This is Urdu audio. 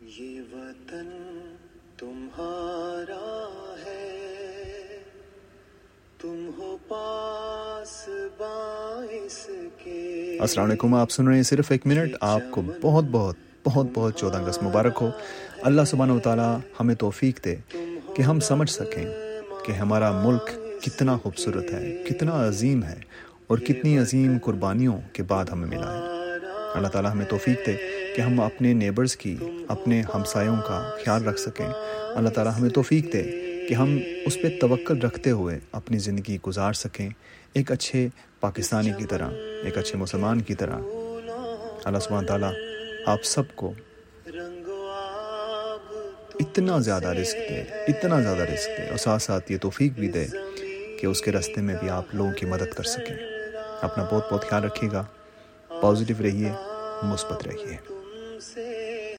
یہ وطن تمہارا ہے۔ تم ہو پاس باعث کے السلام علیکم آپ سن رہے ہیں صرف ایک منٹ۔ آپ کو بہت بہت بہت بہت چودہ اگست مبارک ہو۔ اللہ سبحانہ و تعالیٰ ہمیں توفیق دے کہ ہم سمجھ سکیں کہ ہمارا ملک کتنا خوبصورت ہے کتنا عظیم ہے اور کتنی عظیم قربانیوں کے بعد ہمیں ملا ہے۔ اللہ تعالیٰ ہمیں توفیق دے کہ ہم اپنے نیبرز کی، اپنے ہمسایوں کا خیال رکھ سکیں۔ اللہ تعالیٰ ہمیں توفیق دے کہ ہم اس پہ توکل رکھتے ہوئے اپنی زندگی گزار سکیں۔ ایک اچھے پاکستانی کی طرح، ایک اچھے مسلمان کی طرح۔ اللہ سبحانہ تعالیٰ آپ سب کو اتنا زیادہ رزق دے، اتنا زیادہ رزق دے۔ اور ساتھ ساتھ یہ توفیق بھی دے کہ اس کے راستے میں بھی آپ لوگوں کی مدد کر سکیں۔ اپنا بہت بہت خیال رکھیے گا۔ پازیٹیو رہیے، مثبت رہیے۔ سے